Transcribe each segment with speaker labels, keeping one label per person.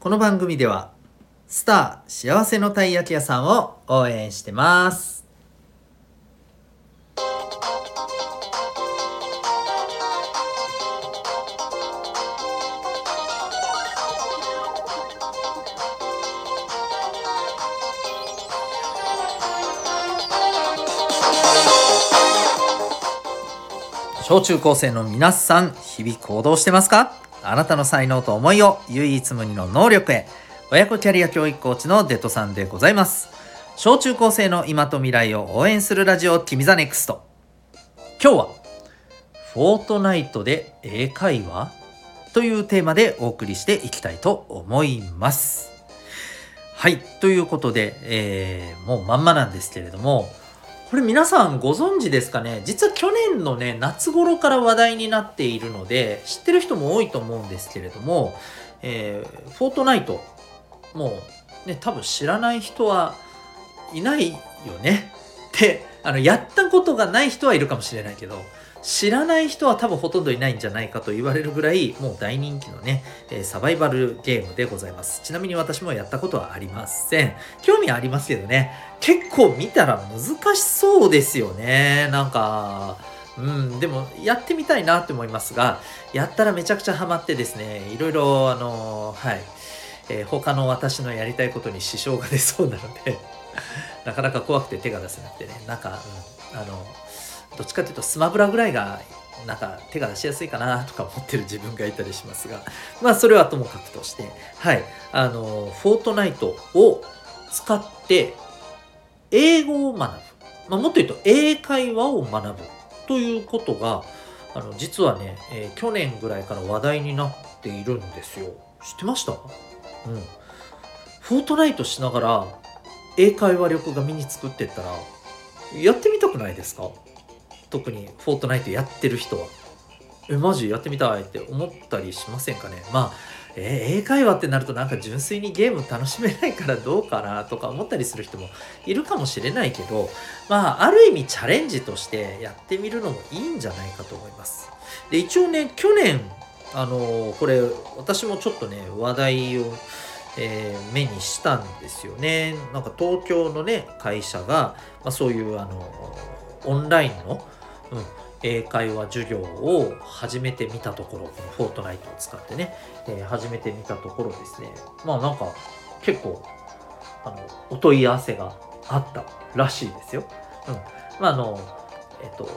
Speaker 1: この番組ではスター幸せのたい焼き屋さんを応援してます。小中高生の皆さん日々行動してますか？あなたの才能と思いを唯一無二の能力へ。親子キャリア教育コーチのデトさんでございます。小中高生の今と未来を応援するラジオ君 THE NEXT。今日はフォートナイトで英会話というテーマでお送りしていきたいと思います。はいということで、えー、もうまんまなんですけれどもこれ皆さんご存知ですかね？実は去年のね夏頃から話題になっているので知ってる人も多いと思うんですけれども、えー、フォートナイトもうね多分知らない人はいないよね？ってあのやったことがない人はいるかもしれないけど知らない人は多分ほとんどいないんじゃないかと言われるぐらいもう大人気のね、え、サバイバルゲームでございます。ちなみに私もやったことはありません。興味ありますけどね。結構見たら難しそうですよね。なんかうん、でもやってみたいなって思いますがやったらめちゃくちゃハマってですねいろいろあのはいえー、他の私のやりたいことに支障が出そうなので なかなか怖くて手が出せなくてねなんか、うん、あのどっちかっていうとスマブラぐらいがなんか手が出しやすいかなとか思ってる自分がいたりしますがまあそれはともかくとしてはいあのフォートナイトを使って英語を学ぶ、まあ、もっと言うと英会話を学ぶということがあの実はね、えー、去年ぐらいから話題になっているんですよ。知ってました？うん。フォートナイトしながら英会話力が身につくってったらやってみたくないですか？特にフォートナイトやってる人は。え、マジ？やってみたいって思ったりしませんかね？まあ、えー、英会話ってなるとなんか純粋にゲーム楽しめないからどうかなとか思ったりする人もいるかもしれないけど、まあ、ある意味チャレンジとしてやってみるのもいいんじゃないかと思います。で、一応ね、去年、あのー、これ、私もちょっとね、話題を、えー、目にしたんですよね。なんか東京のね、会社が、まあ、そういうあのオンラインの、うん、英会話授業を始めてみたところ、このフォートナイトを使ってね、えー、始めてみたところですね、まあなんか結構、あの、お問い合わせがあったらしいですよ。うん。まああの、えっと、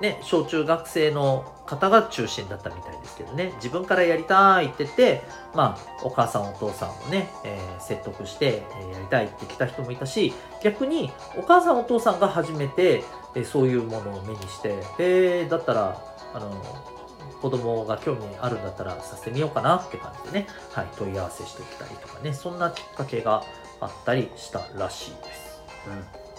Speaker 1: ね、小中学生の方が中心だったみたいですけどね、自分からやりたいって言って、まあ、お母さんお父さんをね、えー、説得して、えー、やりたいって来た人もいたし、逆にお母さんお父さんが初めて、えー、そういうものを目にして、えー、だったら、あの、子供が興味あるんだったらさせてみようかなって感じでね、はい、問い合わせしてきたりとかね、そんなきっかけがあったりしたらしいです。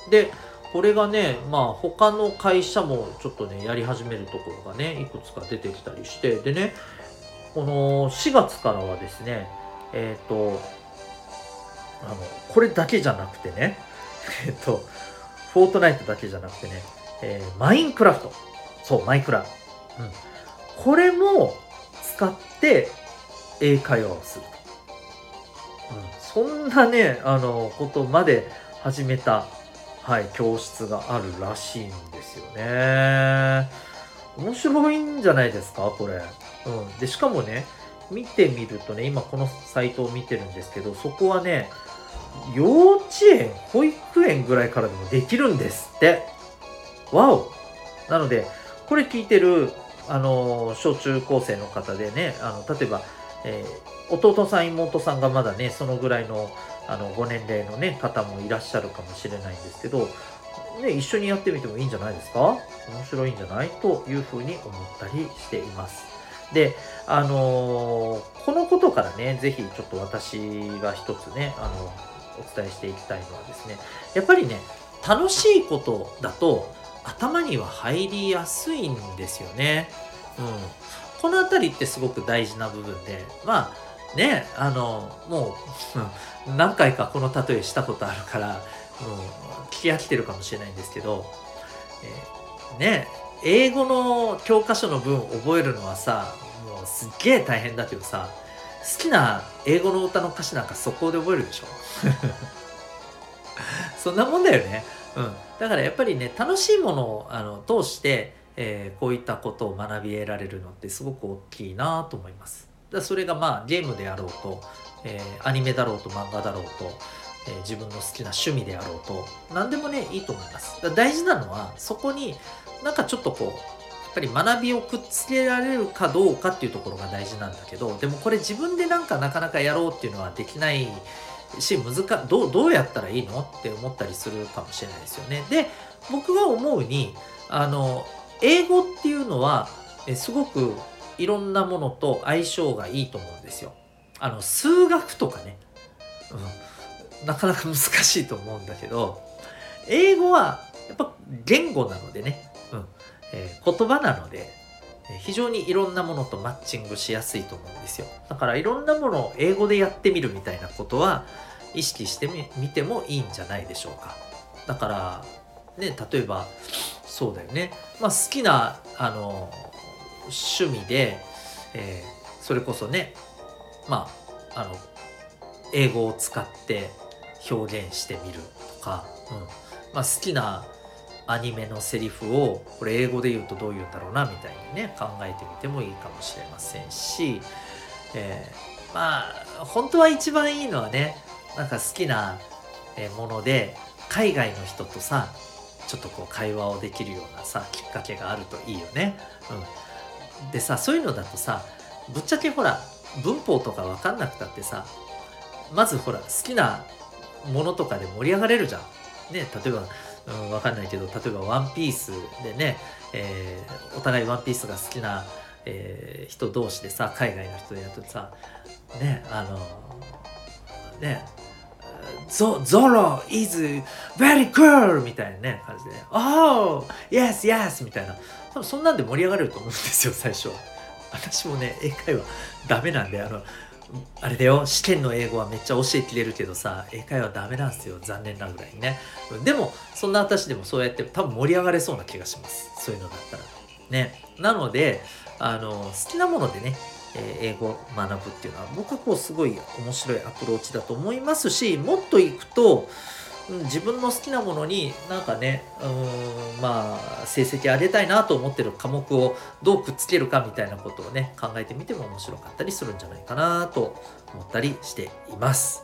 Speaker 1: うん、で、これがね、まあ他の会社もちょっとね、やり始めるところがね、いくつか出てきたりして、でね、この4月からはですね、えっ、ー、と、あの、これだけじゃなくてね、えっ、ー、と、フォートナイトだけじゃなくてね、えー、マインクラフト。そう、マイクラ。うん。これも使って英会話をすると。うん。そんなね、あの、ことまで始めたはい、教室があるらしいんですよね。面白いんじゃないですか？これ。うん。で、しかもね、見てみるとね、今このサイトを見てるんですけど、そこはね、幼稚園、保育園ぐらいからでもできるんですって。わおなので、これ聞いてる、あの、小中高生の方でね、あの、例えば、えー、弟さん、妹さんがまだね、そのぐらいのあのご年齢の、ね、方もいらっしゃるかもしれないんですけど、ね、一緒にやってみてもいいんじゃないですか？面白いんじゃないというふうに思ったりしています。で、あのー、このことからね、ぜひちょっと私が一つね、あの、お伝えしていきたいのはですね、やっぱりね、楽しいことだと頭には入りやすいんですよね。うん。このあたりってすごく大事な部分で、まあ、ね、あの、もう、何回かこの例えしたことあるから、もう聞き飽きてるかもしれないんですけど、えー、ね、英語の教科書の文覚えるのはさ、もうすっげえ大変だけどさ好、きな英語の歌の歌詞なんか速攻で覚えるでしょ？そんなもんだよね。うん。だからやっぱりね、楽しいものをあの通して、えー、こういったことを学び得られるのってすごく大きいなと思います。だそれがまあゲームであろうと、えー、アニメだろうと漫画だろうと、えー、自分の好きな趣味であろうと何でもねいいと思います大事なのはそこになんかちょっとこうやっぱり学びをくっつけられるかどうかっていうところが大事なんだけどでもこれ自分でなんかなかなかやろうっていうのはできないし難どうどうやったらいいのって思ったりするかもしれないですよね。で僕が思うにあの英語っていうのはすごくいろんなものと相性がいいと思うんですよ。あの数学とかね、うん、なかなか難しいと思うんだけど英語はやっぱ言語なのでね、うん。えー、言葉なので非常にいろんなものとマッチングしやすいと思うんですよ。だからいろんなものを英語でやってみるみたいなことは意識してみてもいいんじゃないでしょうか。だからね例えばそうだよね、まあ、好きなあの趣味で、えー、それこそねまああの英語を使って表現してみるとか、うんまあ、好きなアニメのセリフをこれ英語で言うとどう言うんだろうなみたいにね考えてみてもいいかもしれませんし、えー、まあ本当は一番いいのはねなんか好きなもので海外の人とさちょっとこう会話をできるようなさきっかけがあるといいよね。うん、でさそういうのだとさぶっちゃけほら文法とか分かんなくたってさまずほら好きなものとかで盛り上がれるじゃん。ね例えばうん、わかんないけど、例えばワンピースでね、えー、お互いワンピースが好きな、えー、人同士でさ、海外の人でやるとさ、ね、あの、ね、ゾゾロ is very cool! みたいなね、感じで、Oh! Yes, yes! みたいな。多分そんなんで盛り上がれると思うんですよ、最初。私もね、英会話ダメなんで、あの、あれだよ試験の英語はめっちゃ教えきれるけどさ英会話ダメなんですよ残念なぐらいにねでもそんな私でもそうやって多分盛り上がれそうな気がしますそういうのだったらねなのであの好きなものでね英語を学ぶっていうのは僕はこうすごい面白いアプローチだと思いますしもっといくと自分の好きなものになんかねうんまあ成績上げたいなと思ってる科目をどうくっつけるかみたいなことをね考えてみても面白かったりするんじゃないかなと思ったりしています。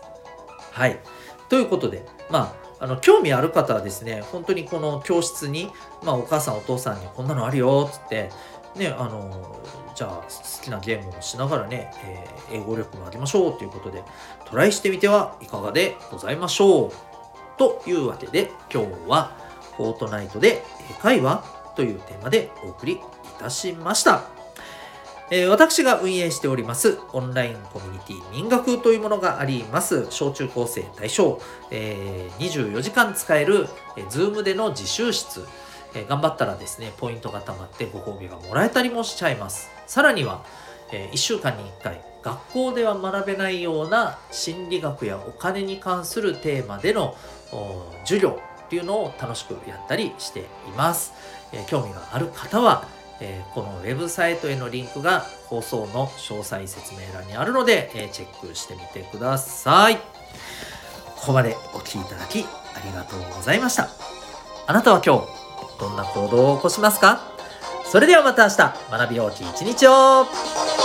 Speaker 1: はい。ということでまああの興味ある方はですね本当にこの教室に、まあ、お母さんお父さんにこんなのあるよっつってねあのじゃあ好きなゲームをしながらね、えー、英語力も上げましょうということでトライしてみてはいかがでございましょう。というわけで今日はフォートナイトで英会話というテーマでお送りいたしました。えー、私が運営しておりますオンラインコミュニティ民学というものがあります。小中高生対象、えー、24時間使える、えー、Zoom での自習室、え、頑張ったらですね、ポイントが貯まってご褒美がもらえたりもしちゃいます。さらには、えー、1週間に1回、学校では学べないような心理学やお金に関するテーマでの授業っていうのを楽しくやったりしています。えー、興味がある方は、えー、このウェブサイトへのリンクが放送の詳細説明欄にあるので、え、チェックしてみてください。ここまでお聴きいただきありがとうございました。あなたは今日どんな行動を起こしますか？それではまた明日。学びようき一日を。